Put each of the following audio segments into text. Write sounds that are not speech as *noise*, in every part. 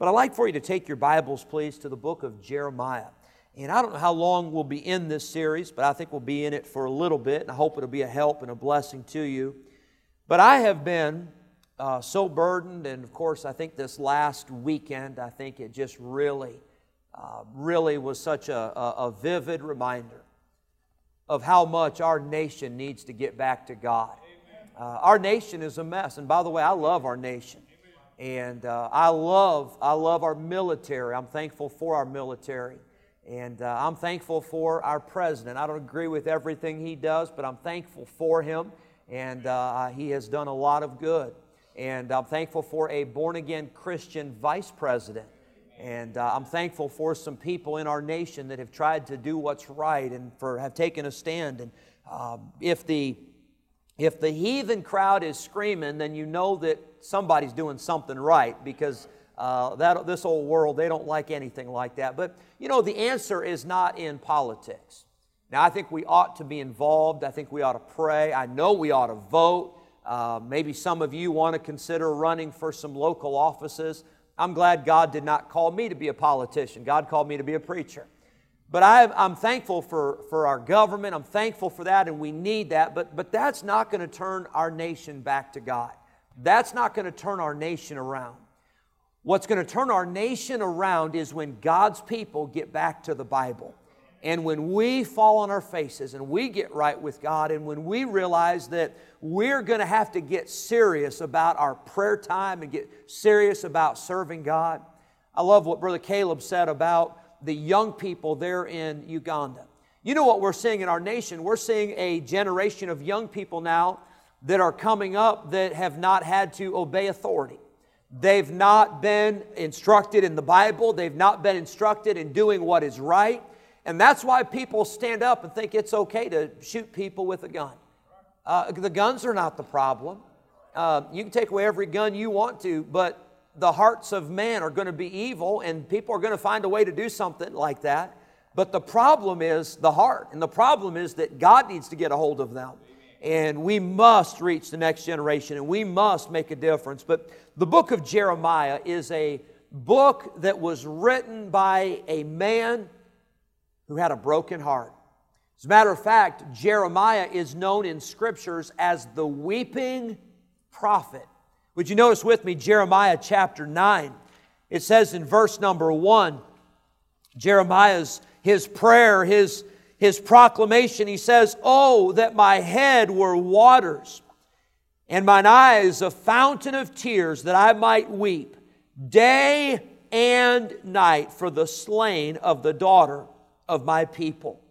But I'd like for you to take your Bibles, please, to the book of Jeremiah. And I don't know how long we'll be in this series, but I think we'll be in it for a little bit, and I hope it'll be a help and a blessing to you. But I have been uh, so burdened, and of course, I think this last weekend, I think it just really, uh, really was such a, a, a vivid reminder of how much our nation needs to get back to God. Uh, our nation is a mess, and by the way, I love our nation, and uh, I love I love our military. I'm thankful for our military, and uh, I'm thankful for our president. I don't agree with everything he does, but I'm thankful for him, and uh, he has done a lot of good. And I'm thankful for a born again Christian vice president. And uh, I'm thankful for some people in our nation that have tried to do what's right and for have taken a stand. And uh, if the if the heathen crowd is screaming, then you know that somebody's doing something right because uh, that this old world they don't like anything like that. But you know the answer is not in politics. Now I think we ought to be involved. I think we ought to pray. I know we ought to vote. Uh, maybe some of you want to consider running for some local offices. I'm glad God did not call me to be a politician. God called me to be a preacher. But I, am thankful for, for our government. I'm thankful for that, and we need that. But, but that's not going to turn our nation back to God. That's not going to turn our nation around. What's going to turn our nation around is when God's people get back to the Bible. And when we fall on our faces and we get right with God, and when we realize that we're going to have to get serious about our prayer time and get serious about serving God. I love what Brother Caleb said about the young people there in Uganda. You know what we're seeing in our nation? We're seeing a generation of young people now that are coming up that have not had to obey authority. They've not been instructed in the Bible, they've not been instructed in doing what is right. And that's why people stand up and think it's okay to shoot people with a gun. Uh, the guns are not the problem. Uh, you can take away every gun you want to, but the hearts of man are going to be evil, and people are going to find a way to do something like that. But the problem is the heart, and the problem is that God needs to get a hold of them. And we must reach the next generation, and we must make a difference. But the book of Jeremiah is a book that was written by a man who had a broken heart. As a matter of fact, Jeremiah is known in scriptures as the weeping prophet. Would you notice with me Jeremiah chapter 9? It says in verse number 1, Jeremiah's his prayer, his, his proclamation, he says, Oh, that my head were waters, and mine eyes a fountain of tears, that I might weep day and night for the slain of the daughter of my people.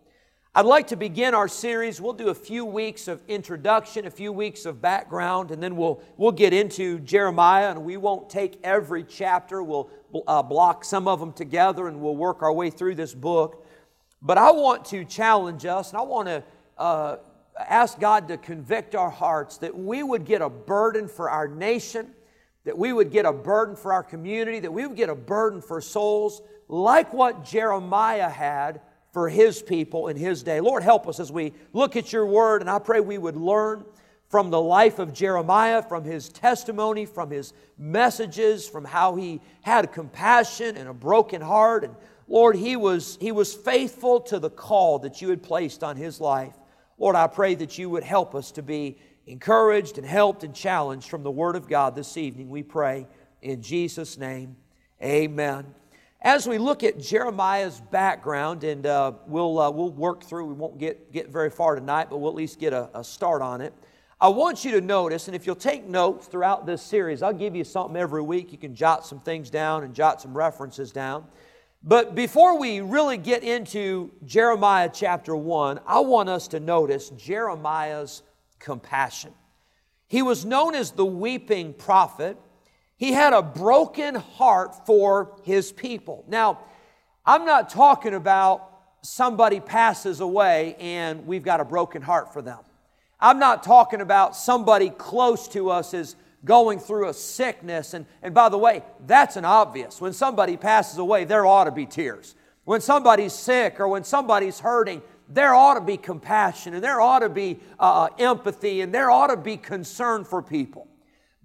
I'd like to begin our series. We'll do a few weeks of introduction, a few weeks of background, and then we'll, we'll get into Jeremiah. And we won't take every chapter, we'll uh, block some of them together and we'll work our way through this book. But I want to challenge us, and I want to uh, ask God to convict our hearts that we would get a burden for our nation, that we would get a burden for our community, that we would get a burden for souls, like what Jeremiah had for His people in His day. Lord, help us as we look at your word, and I pray we would learn from the life of Jeremiah, from his testimony, from his messages, from how he had compassion and a broken heart. And Lord, he was, he was faithful to the call that you had placed on his life. Lord, I pray that you would help us to be encouraged and helped and challenged from the Word of God this evening. We pray in Jesus' name. Amen. As we look at Jeremiah's background, and uh, we'll, uh, we'll work through, we won't get, get very far tonight, but we'll at least get a, a start on it. I want you to notice, and if you'll take notes throughout this series, I'll give you something every week. You can jot some things down and jot some references down. But before we really get into Jeremiah chapter 1, I want us to notice Jeremiah's compassion. He was known as the weeping prophet. He had a broken heart for his people. Now, I'm not talking about somebody passes away and we've got a broken heart for them. I'm not talking about somebody close to us is going through a sickness. And, and by the way, that's an obvious. When somebody passes away, there ought to be tears. When somebody's sick or when somebody's hurting, there ought to be compassion and there ought to be uh, empathy and there ought to be concern for people.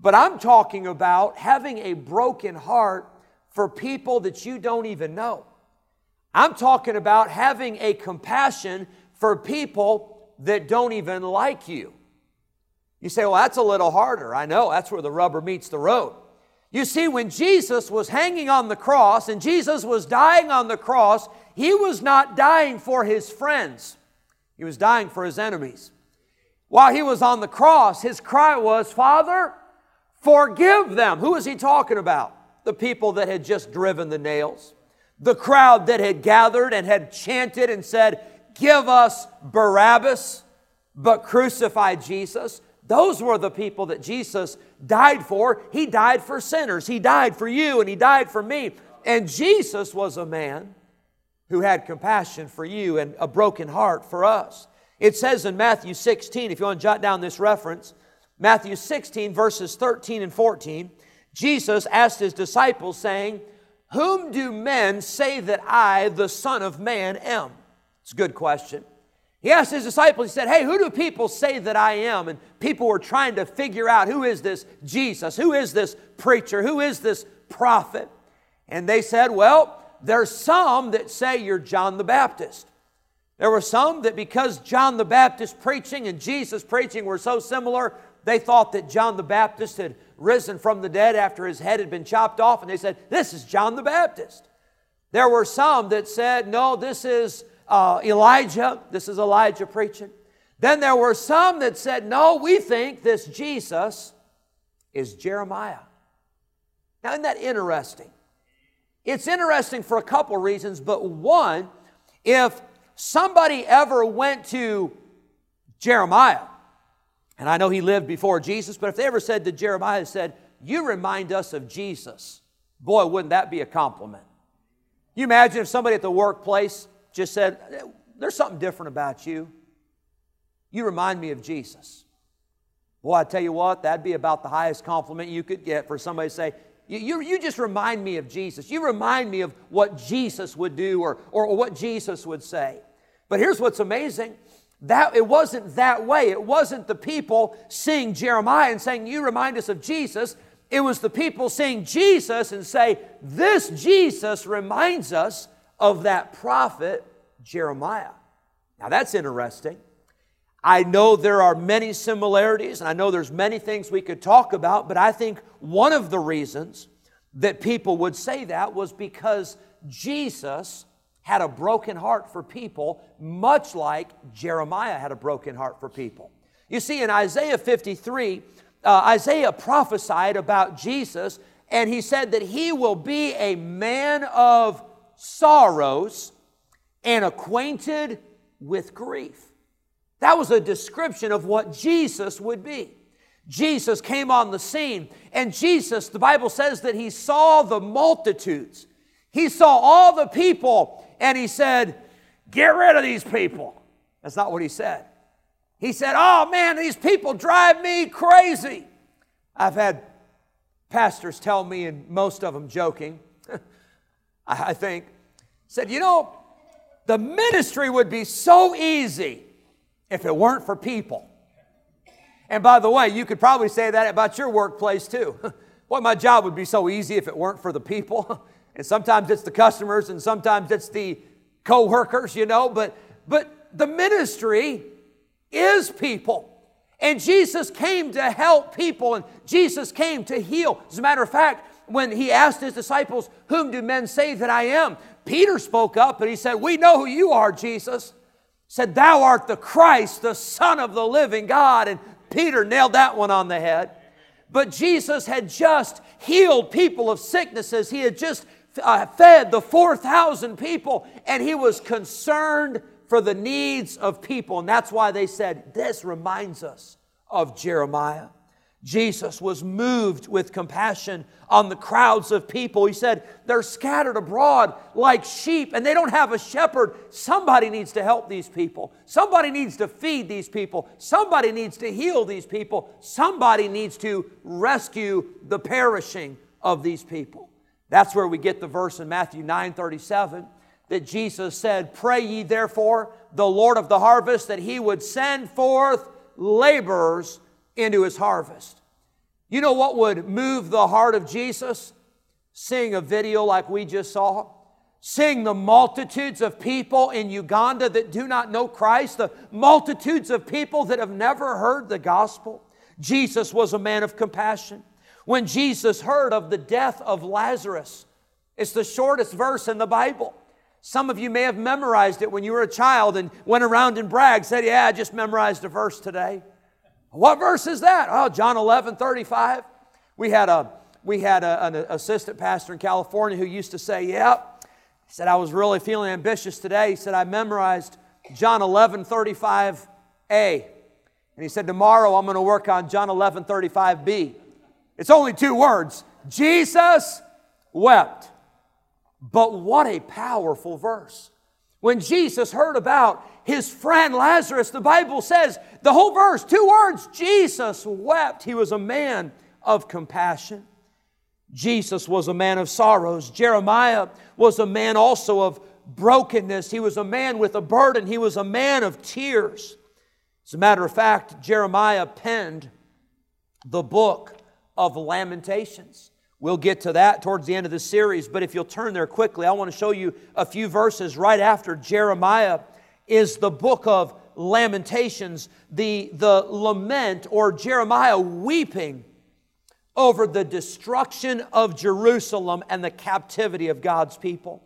But I'm talking about having a broken heart for people that you don't even know. I'm talking about having a compassion for people that don't even like you. You say, well, that's a little harder. I know, that's where the rubber meets the road. You see, when Jesus was hanging on the cross and Jesus was dying on the cross, he was not dying for his friends, he was dying for his enemies. While he was on the cross, his cry was, Father, forgive them. Who is he talking about? The people that had just driven the nails, the crowd that had gathered and had chanted and said, Give us Barabbas, but crucify Jesus. Those were the people that Jesus died for. He died for sinners. He died for you and He died for me. And Jesus was a man who had compassion for you and a broken heart for us. It says in Matthew 16, if you want to jot down this reference, Matthew 16, verses 13 and 14, Jesus asked his disciples, saying, Whom do men say that I, the Son of Man, am? It's a good question. He asked his disciples, he said, Hey, who do people say that I am? And people were trying to figure out who is this Jesus? Who is this preacher? Who is this prophet? And they said, Well, there's some that say you're John the Baptist. There were some that because John the Baptist preaching and Jesus preaching were so similar, they thought that John the Baptist had risen from the dead after his head had been chopped off, and they said, This is John the Baptist. There were some that said, No, this is uh, Elijah. This is Elijah preaching. Then there were some that said, No, we think this Jesus is Jeremiah. Now, isn't that interesting? It's interesting for a couple reasons, but one, if somebody ever went to Jeremiah, and I know he lived before Jesus, but if they ever said to Jeremiah, said, You remind us of Jesus, boy, wouldn't that be a compliment? You imagine if somebody at the workplace just said, There's something different about you. You remind me of Jesus. Boy, I tell you what, that'd be about the highest compliment you could get for somebody to say, you, you, you, just remind me of Jesus. You remind me of what Jesus would do or, or what Jesus would say. But here's what's amazing. That it wasn't that way. It wasn't the people seeing Jeremiah and saying, You remind us of Jesus. It was the people seeing Jesus and say, This Jesus reminds us of that prophet Jeremiah. Now that's interesting. I know there are many similarities and I know there's many things we could talk about, but I think one of the reasons that people would say that was because Jesus had a broken heart for people, much like Jeremiah had a broken heart for people. You see, in Isaiah 53, uh, Isaiah prophesied about Jesus, and he said that he will be a man of sorrows and acquainted with grief. That was a description of what Jesus would be. Jesus came on the scene, and Jesus, the Bible says that he saw the multitudes. He saw all the people, and he said, Get rid of these people. That's not what he said. He said, Oh man, these people drive me crazy. I've had pastors tell me, and most of them joking, I think, said, You know, the ministry would be so easy if it weren't for people. And by the way, you could probably say that about your workplace too. *laughs* Boy, my job would be so easy if it weren't for the people. *laughs* and sometimes it's the customers and sometimes it's the co-workers, you know, but but the ministry is people. And Jesus came to help people and Jesus came to heal. As a matter of fact, when he asked his disciples, Whom do men say that I am? Peter spoke up and he said, We know who you are, Jesus. Said, Thou art the Christ, the Son of the living God. And Peter nailed that one on the head. But Jesus had just healed people of sicknesses. He had just uh, fed the 4,000 people, and he was concerned for the needs of people. And that's why they said, This reminds us of Jeremiah. Jesus was moved with compassion on the crowds of people. He said, They're scattered abroad like sheep and they don't have a shepherd. Somebody needs to help these people. Somebody needs to feed these people. Somebody needs to heal these people. Somebody needs to rescue the perishing of these people. That's where we get the verse in Matthew 9 37 that Jesus said, Pray ye therefore the Lord of the harvest that he would send forth laborers into his harvest. You know what would move the heart of Jesus? seeing a video like we just saw, seeing the multitudes of people in Uganda that do not know Christ, the multitudes of people that have never heard the gospel. Jesus was a man of compassion. When Jesus heard of the death of Lazarus, it's the shortest verse in the Bible. Some of you may have memorized it when you were a child and went around and bragged, said, Yeah, I just memorized a verse today. What verse is that? Oh, John 11, 35. We had, a, we had a, an assistant pastor in California who used to say, Yeah. He said, I was really feeling ambitious today. He said, I memorized John 11, 35a. And he said, Tomorrow I'm going to work on John 11, 35b. It's only two words Jesus wept. But what a powerful verse. When Jesus heard about his friend Lazarus, the Bible says the whole verse, two words Jesus wept. He was a man of compassion. Jesus was a man of sorrows. Jeremiah was a man also of brokenness. He was a man with a burden. He was a man of tears. As a matter of fact, Jeremiah penned the book of Lamentations. We'll get to that towards the end of the series, but if you'll turn there quickly, I want to show you a few verses right after Jeremiah is the book of Lamentations, the, the lament or Jeremiah weeping over the destruction of Jerusalem and the captivity of God's people.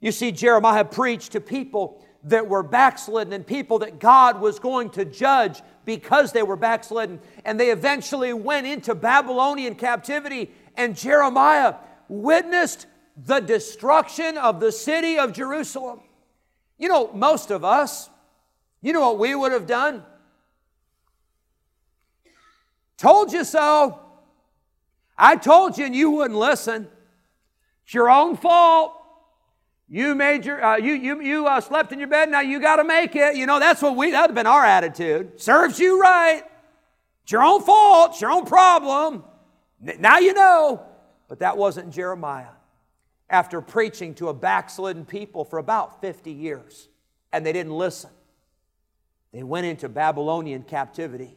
You see, Jeremiah preached to people that were backslidden and people that God was going to judge because they were backslidden. And they eventually went into Babylonian captivity and Jeremiah witnessed the destruction of the city of Jerusalem. You know, most of us, you know what we would have done? Told you so. I told you and you wouldn't listen. It's your own fault. You made your, uh, you, you, you uh, slept in your bed, now you got to make it. You know, that's what we, that would have been our attitude. Serves you right. It's your own fault. It's your own problem. Now you know. But that wasn't Jeremiah. After preaching to a backslidden people for about 50 years, and they didn't listen, they went into Babylonian captivity.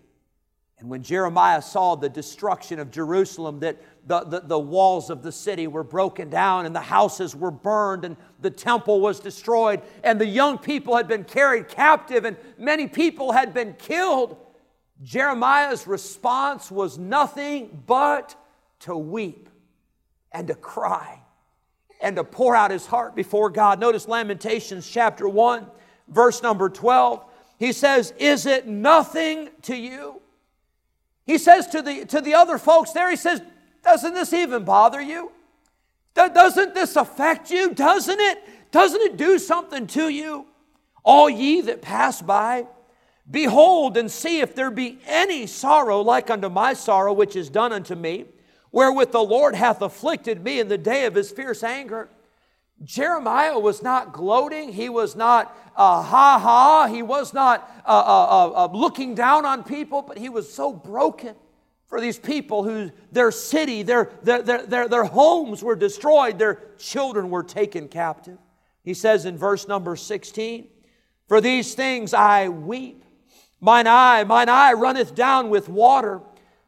And when Jeremiah saw the destruction of Jerusalem, that the, the, the, walls of the city were broken down and the houses were burned and the temple was destroyed and the young people had been carried captive and many people had been killed, Jeremiah's response was nothing but to weep and to cry and to pour out his heart before God. Notice Lamentations chapter 1, verse number 12. He says, Is it nothing to you? He says to the, to the other folks there, He says, Doesn't this even bother you? Doesn't this affect you? Doesn't it? Doesn't it do something to you? All ye that pass by, Behold and see if there be any sorrow like unto my sorrow which is done unto me, wherewith the Lord hath afflicted me in the day of his fierce anger. Jeremiah was not gloating. He was not uh, ha ha. He was not uh, uh, uh, uh looking down on people, but he was so broken for these people who their city, their, their, their, their, their homes were destroyed, their children were taken captive. He says in verse number 16, For these things I weep Mine eye, mine eye runneth down with water,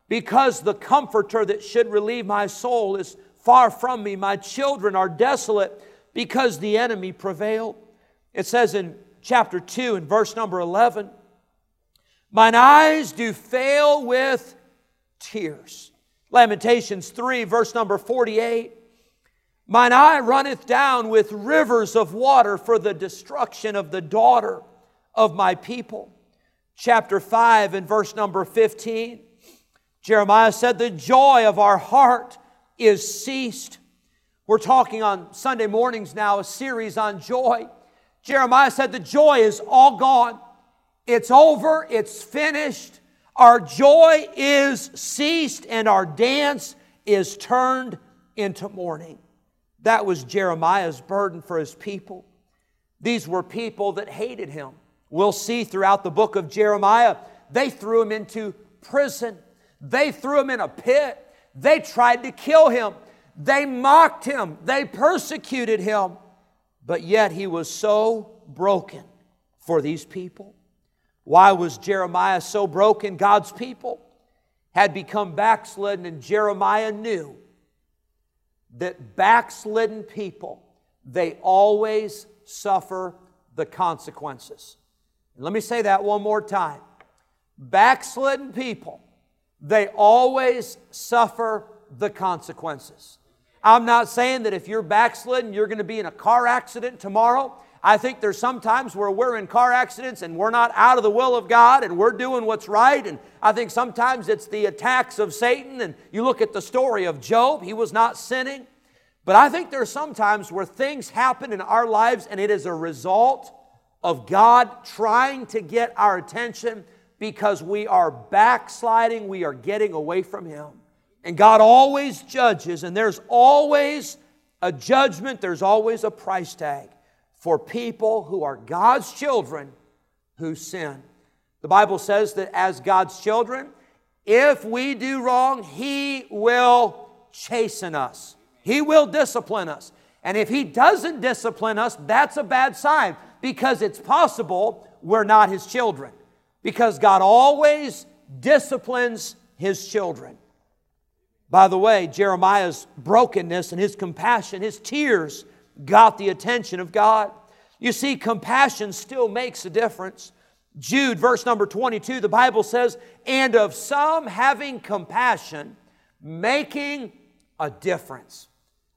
because the comforter that should relieve my soul is far from me. My children are desolate because the enemy prevailed. It says in chapter 2 and verse number 11, Mine eyes do fail with tears. Lamentations 3, verse number 48. Mine eye runneth down with rivers of water for the destruction of the daughter of my people chapter 5 and verse number 15. Jeremiah said, The joy of our heart is ceased. We're talking on Sunday mornings now, a series on joy. Jeremiah said, The joy is all gone. It's over. It's finished. Our joy is ceased and our dance is turned into mourning. That was Jeremiah's burden for his people. These were people that hated him. We'll see throughout the book of Jeremiah, they threw him into prison. They threw him in a pit. They tried to kill him. They mocked him. They persecuted him. But yet he was so broken for these people. Why was Jeremiah so broken? God's people had become backslidden, and Jeremiah knew that backslidden people, they always suffer the consequences. And let me say that one more time. Backslidden people, they always suffer the consequences. I'm not saying that if you're backslidden, you're going to be in a car accident tomorrow. I think there's some times where we're in car accidents and we're not out of the will of God and we're doing what's right. And I think sometimes it's the attacks of Satan. And you look at the story of Job, he was not sinning. But I think there's some times where things happen in our lives and it is a result of God trying to get our attention because we are backsliding, we are getting away from Him. And God always judges, and there's always a judgment, there's always a price tag for people who are God's children who sin. The Bible says that as God's children, if we do wrong, He will chasten us, He will discipline us. And if He doesn't discipline us, that's a bad sign because it's possible we're not His children. Because God always disciplines His children. By the way, Jeremiah's brokenness and his compassion, his tears, got the attention of God. You see, compassion still makes a difference. Jude, verse number 22, the Bible says, And of some having compassion, making a difference.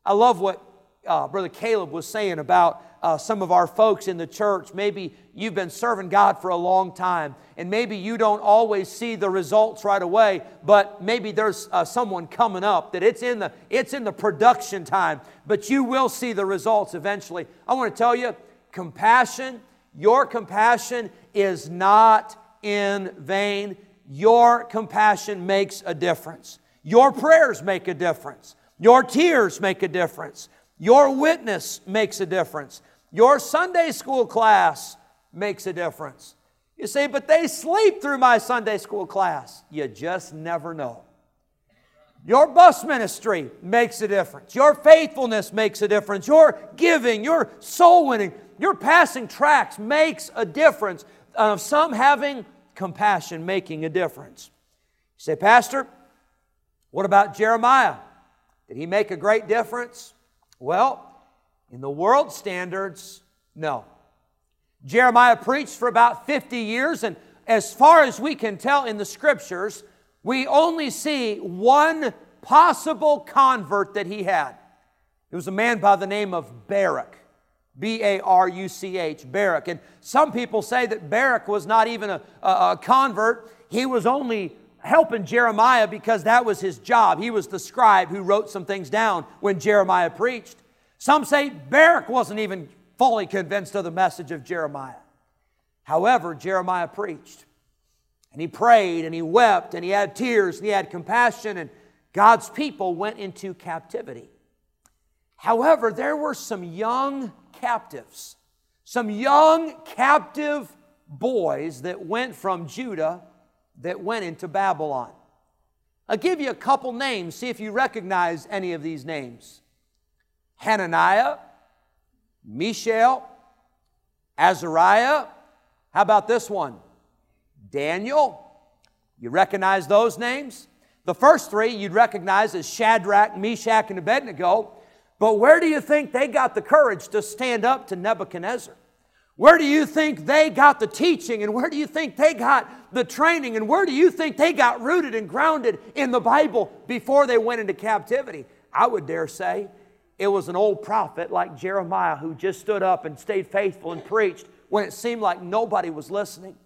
I love what uh, Brother Caleb was saying about uh, some of our folks in the church. Maybe you've been serving God for a long time, and maybe you don't always see the results right away, but maybe there's uh, someone coming up that it's in the it's in the production time, but you will see the results eventually. I want to tell you, compassion, your compassion is not in vain. Your compassion makes a difference. Your prayers make a difference. Your tears make a difference. Your witness makes a difference. Your Sunday school class makes a difference. You say, but they sleep through my Sunday school class. You just never know. Your bus ministry makes a difference. Your faithfulness makes a difference. Your giving, your soul winning, your passing tracts makes a difference. Of some having compassion making a difference. You say, Pastor, what about Jeremiah? Did he make a great difference? Well, in the world standards, no. Jeremiah preached for about 50 years, and as far as we can tell in the scriptures, we only see one possible convert that he had. It was a man by the name of Baruch. B A R U C H, Baruch. And some people say that Baruch was not even a, a, a, convert, he was only helping Jeremiah because that was his job. He was the scribe who wrote some things down when Jeremiah preached. Some say Baruch wasn't even fully convinced of the message of Jeremiah. However, Jeremiah preached. And he prayed and he wept and he had tears and he had compassion, and God's people went into captivity. However, there were some young captives, some young captive boys that went from Judah that went into Babylon. I'll give you a couple names, see if you recognize any of these names. Hananiah, Mishael, Azariah. How about this one? Daniel. You recognize those names? The first three you'd recognize as Shadrach, Meshach, and Abednego. But where do you think they got the courage to stand up to Nebuchadnezzar? Where do you think they got the teaching? And where do you think they got the training? And where do you think they got rooted and grounded in the Bible before they went into captivity? I would dare say it was an old prophet like Jeremiah who just stood up and stayed faithful and preached when it seemed like nobody was listening.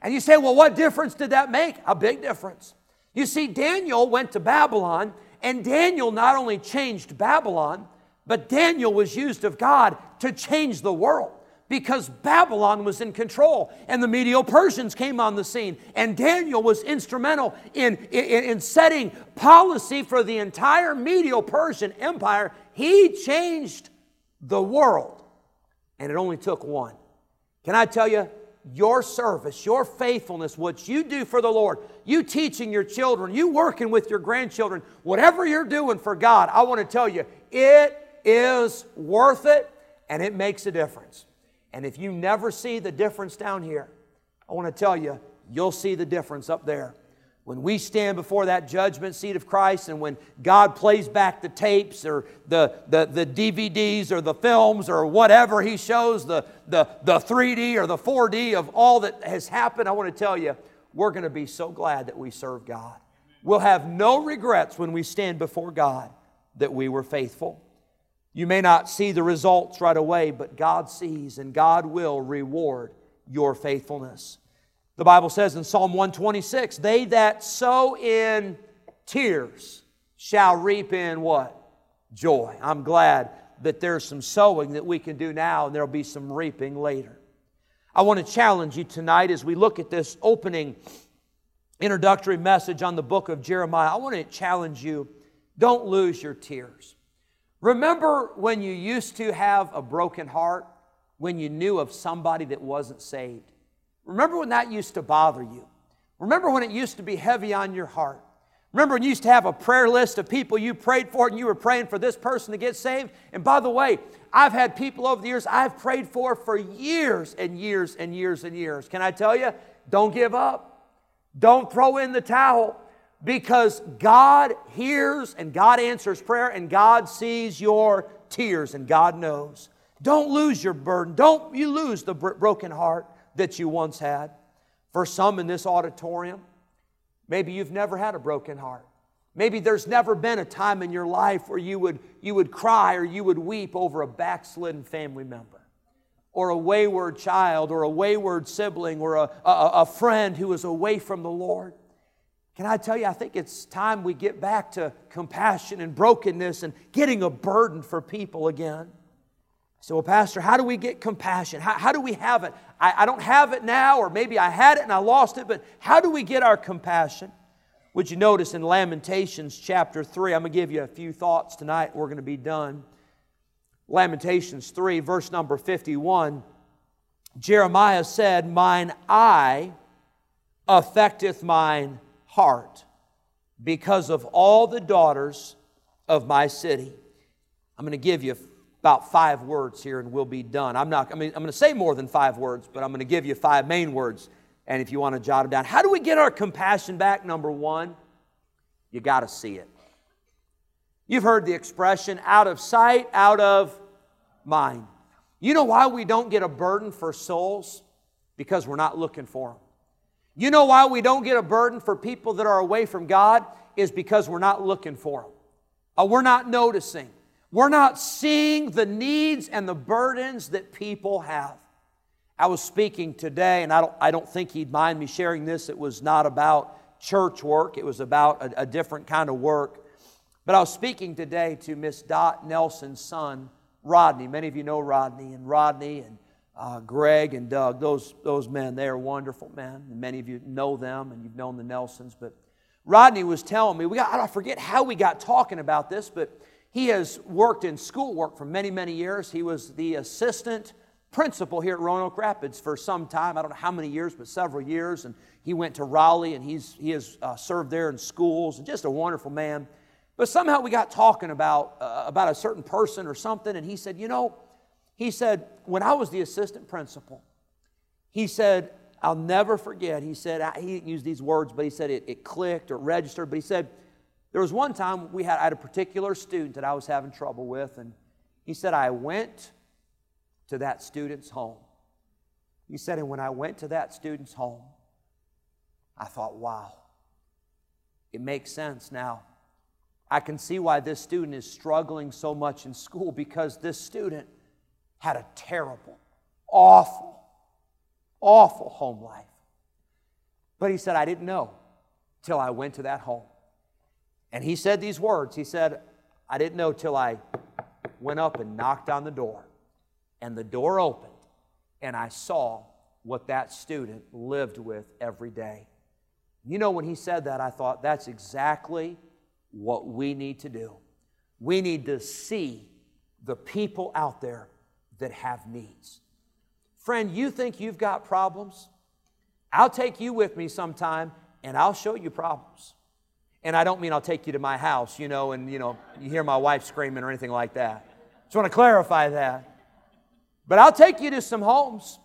And you say, well, what difference did that make? A big difference. You see, Daniel went to Babylon, and Daniel not only changed Babylon, but Daniel was used of God to change the world because Babylon was in control and the Medo Persians came on the scene. And Daniel was instrumental in, in, in setting policy for the entire Medo Persian Empire. He changed the world, and it only took one. Can I tell you, your service, your faithfulness, what you do for the Lord, you teaching your children, you working with your grandchildren, whatever you're doing for God, I want to tell you, it is worth it and it makes a difference. And if you never see the difference down here, I want to tell you, you'll see the difference up there. when we stand before that judgment seat of Christ and when God plays back the tapes or the, the, the DVDs or the films or whatever He shows, the, the, the 3D or the 4D of all that has happened, I want to tell you, we're going to be so glad that we serve God. We'll have no regrets when we stand before God that we were faithful. You may not see the results right away, but God sees and God will reward your faithfulness. The Bible says in Psalm 126, they that sow in tears shall reap in what? Joy. I'm glad that there's some sowing that we can do now and there'll be some reaping later. I want to challenge you tonight as we look at this opening introductory message on the book of Jeremiah. I want to challenge you don't lose your tears. Remember when you used to have a broken heart, when you knew of somebody that wasn't saved? Remember when that used to bother you? Remember when it used to be heavy on your heart? Remember when you used to have a prayer list of people you prayed for and you were praying for this person to get saved? And by the way, I've had people over the years I've prayed for for years and years and years and years. Can I tell you? Don't give up. Don't throw in the towel because God hears and God answers prayer and God sees your tears and God knows. Don't lose your burden. Don't you lose the broken heart that you once had. For some in this auditorium, maybe you've never had a broken heart. Maybe there's never been a time in your life where you would, you would cry or you would weep over a backslidden family member, or a wayward child, or a wayward sibling, or a, a, a friend who is away from the Lord. Can I tell you, I think it's time we get back to compassion and brokenness and getting a burden for people again. So, well, Pastor, how do we get compassion? How, how do we have it? I, I don't have it now, or maybe I had it and I lost it, but how do we get our compassion? Would you notice in Lamentations chapter 3? I'm going to give you a few thoughts tonight. We're going to be done. Lamentations 3, verse number 51. Jeremiah said, Mine eye affecteth mine heart because of all the daughters of my city. I'm going to give you about five words here and we'll be done. I'm not, I mean, I'm going to say more than five words, but I'm going to give you five main words. And if you want to jot them down, how do we get our compassion back? Number one, you got to see it. You've heard the expression out of sight, out of mind. You know why we don't get a burden for souls? Because we're not looking for them. You know why we don't get a burden for people that are away from God? Is because we're not looking for them. Uh, we're not noticing. We're not seeing the needs and the burdens that people have. I was speaking today, and I don't, I don't think he'd mind me sharing this. It was not about church work, it was about a, a different kind of work. But I was speaking today to Miss Dot Nelson's son, Rodney. Many of you know Rodney, and Rodney and uh, Greg and Doug, those, those men, they are wonderful men. Many of you know them and you've known the Nelsons. But Rodney was telling me, we got, I forget how we got talking about this, but he has worked in schoolwork for many, many years. He was the assistant principal here at Roanoke Rapids for some time. I don't know how many years, but several years. And he went to Raleigh and he's, he has uh, served there in schools and just a wonderful man. But somehow we got talking about, uh, about a certain person or something, and he said, You know, he said, when I was the assistant principal, he said, I'll never forget. He said, he didn't use these words, but he said it, it clicked or registered. But he said, there was one time we had, I had a particular student that I was having trouble with, and he said, I went to that student's home. He said, and when I went to that student's home, I thought, wow, it makes sense now. I can see why this student is struggling so much in school because this student had a terrible, awful, awful home life. But he said, I didn't know till I went to that home. And he said these words. He said, I didn't know till I went up and knocked on the door. And the door opened, and I saw what that student lived with every day. You know, when he said that, I thought that's exactly what we need to do. We need to see the people out there that have needs. Friend, you think you've got problems? I'll take you with me sometime and I'll show you problems. And I don't mean I'll take you to my house, you know, and, you know, you hear my wife screaming or anything like that. Just want to clarify that. But I'll take you to some homes.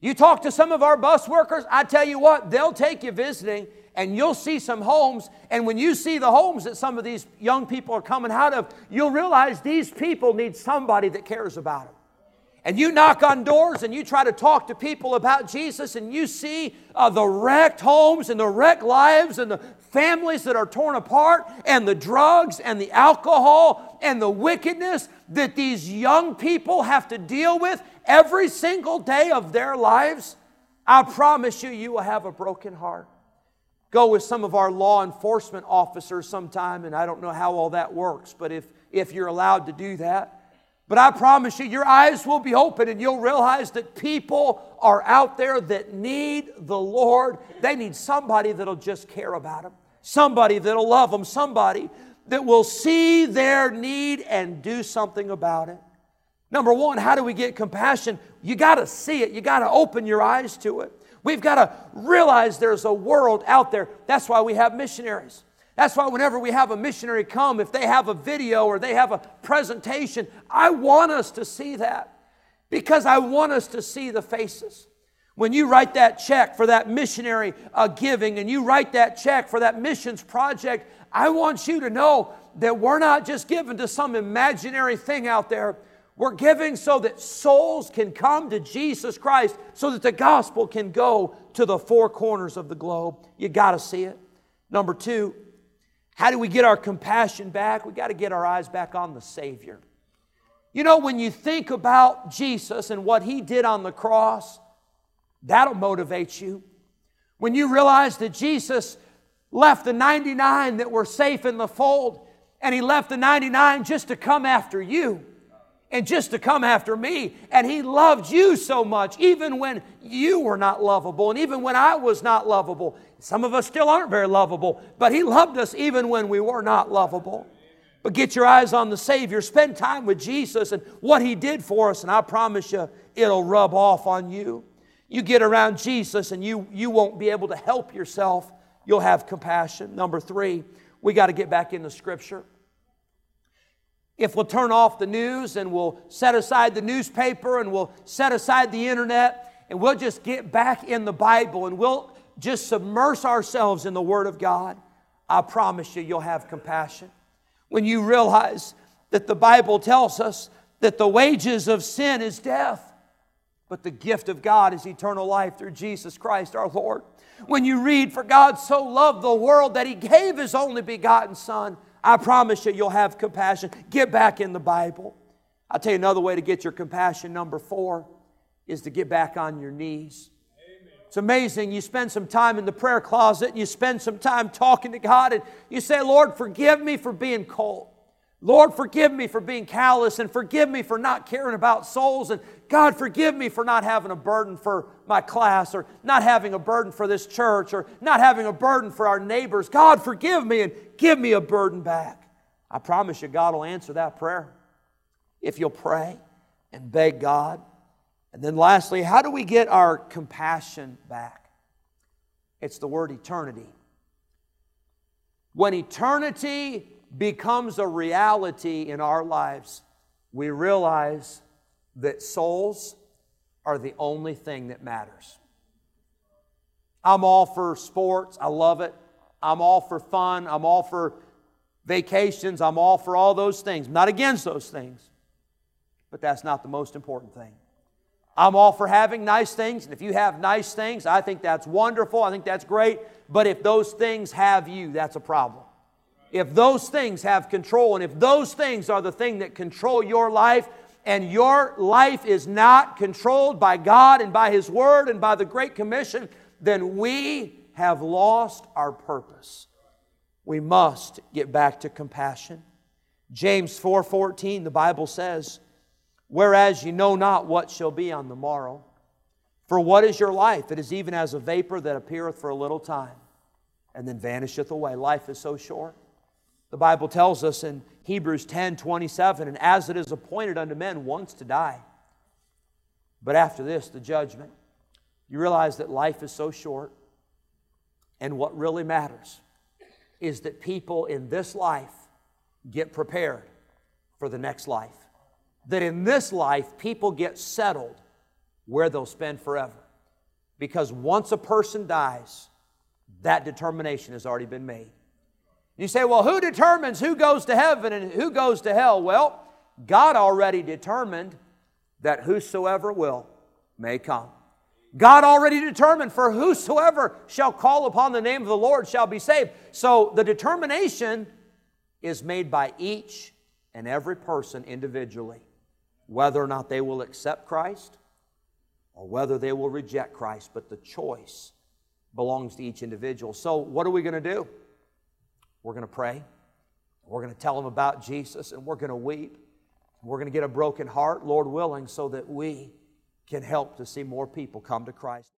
You talk to some of our bus workers, I tell you what, they'll take you visiting and you'll see some homes. And when you see the homes that some of these young people are coming out of, you'll realize these people need somebody that cares about them. And you knock on doors and you try to talk to people about Jesus, and you see uh, the wrecked homes and the wrecked lives and the families that are torn apart, and the drugs and the alcohol and the wickedness that these young people have to deal with every single day of their lives. I promise you, you will have a broken heart go with some of our law enforcement officers sometime, and I don't know how all that works, but if, if you're allowed to do that. But I promise you, your eyes will be open and you'll realize that people are out there that need the Lord. They need somebody that'll just care about them, somebody that'll love them, somebody that will see their need and do something about it. Number one, how do we get compassion? You got to see it, you got to open your eyes to it. We've got to realize there's a world out there. That's why we have missionaries. That's why whenever we have a missionary come, if they have a video or they have a presentation, I want us to see that because I want us to see the faces. When you write that check for that missionary uh, giving and you write that check for that missions project, I want you to know that we're not just giving to some imaginary thing out there. We're giving so that souls can come to Jesus Christ, so that the gospel can go to the four corners of the globe. You got to see it. Number two, how do we get our compassion back? We got to get our eyes back on the Savior. You know, when you think about Jesus and what He did on the cross, that'll motivate you. When you realize that Jesus left the 99 that were safe in the fold, and He left the 99 just to come after you and just to come after me. And He loved you so much, even when you were not lovable, and even when I was not lovable. Some of us still aren't very lovable, but He loved us even when we were not lovable. But get your eyes on the Savior. Spend time with Jesus and what He did for us, and I promise you, it'll rub off on you. You get around Jesus and you, you won't be able to help yourself. You'll have compassion. Number three, we got to get back into Scripture if we'll turn off the news and we'll set aside the newspaper and we'll set aside the internet and we'll just get back in the Bible and we'll just submerge ourselves in the Word of God, I promise you, you'll have compassion. When you realize that the Bible tells us that the wages of sin is death, but the gift of God is eternal life through Jesus Christ our Lord. When you read, For God so loved the world that He gave His only begotten Son I promise you, you'll have compassion. Get back in the Bible. I'll tell you another way to get your compassion. Number four is to get back on your knees. It's amazing. You spend some time in the prayer closet and you spend some time talking to God and you say, Lord, forgive me for being cold. Lord, forgive me for being callous and forgive me for not caring about souls. And God, forgive me for not having a burden for my class or not having a burden for this church or not having a burden for our neighbors. God, forgive me and give me a burden back. I promise you, God will answer that prayer if you'll pray and beg God. And then, lastly, how do we get our compassion back? It's the word eternity. When eternity becomes a reality in our lives, we realize that souls are the only thing that matters. I'm all for sports, I love it. I'm all for fun, I'm all for vacations, I'm all for all those things. I'm not against those things, but that's not the most important thing. I'm all for having nice things, and if you have nice things, I think that's wonderful, I think that's great, but if those things have you, that's a problem. If those things have control, and if those things are the thing that control your life, and your life is not controlled by God and by His Word and by the Great Commission, then we have lost our purpose. We must get back to compassion. James 4:14 the Bible says, "Whereas you know not what shall be on the morrow, for what is your life? It is even as a vapor that appeareth for a little time and then vanisheth away." Life is so short. The Bible tells us in Hebrews 10 27, and as it is appointed unto men once to die, but after this, the judgment. You realize that life is so short, and what really matters is that people in this life get prepared for the next life. That in this life, people get settled where they'll spend forever. Because once a person dies, that determination has already been made. You say, well, who determines who goes to heaven and who goes to hell? Well, God already determined that whosoever will may come. God already determined for whosoever shall call upon the name of the Lord shall be saved. So the determination is made by each and every person individually, whether or not they will accept Christ or whether they will reject Christ. But the choice belongs to each individual. So, what are we going to do? We're going to pray. We're going to tell them about Jesus and we're going to weep. We're going to get a broken heart, Lord willing, so that we can help to see more people come to Christ.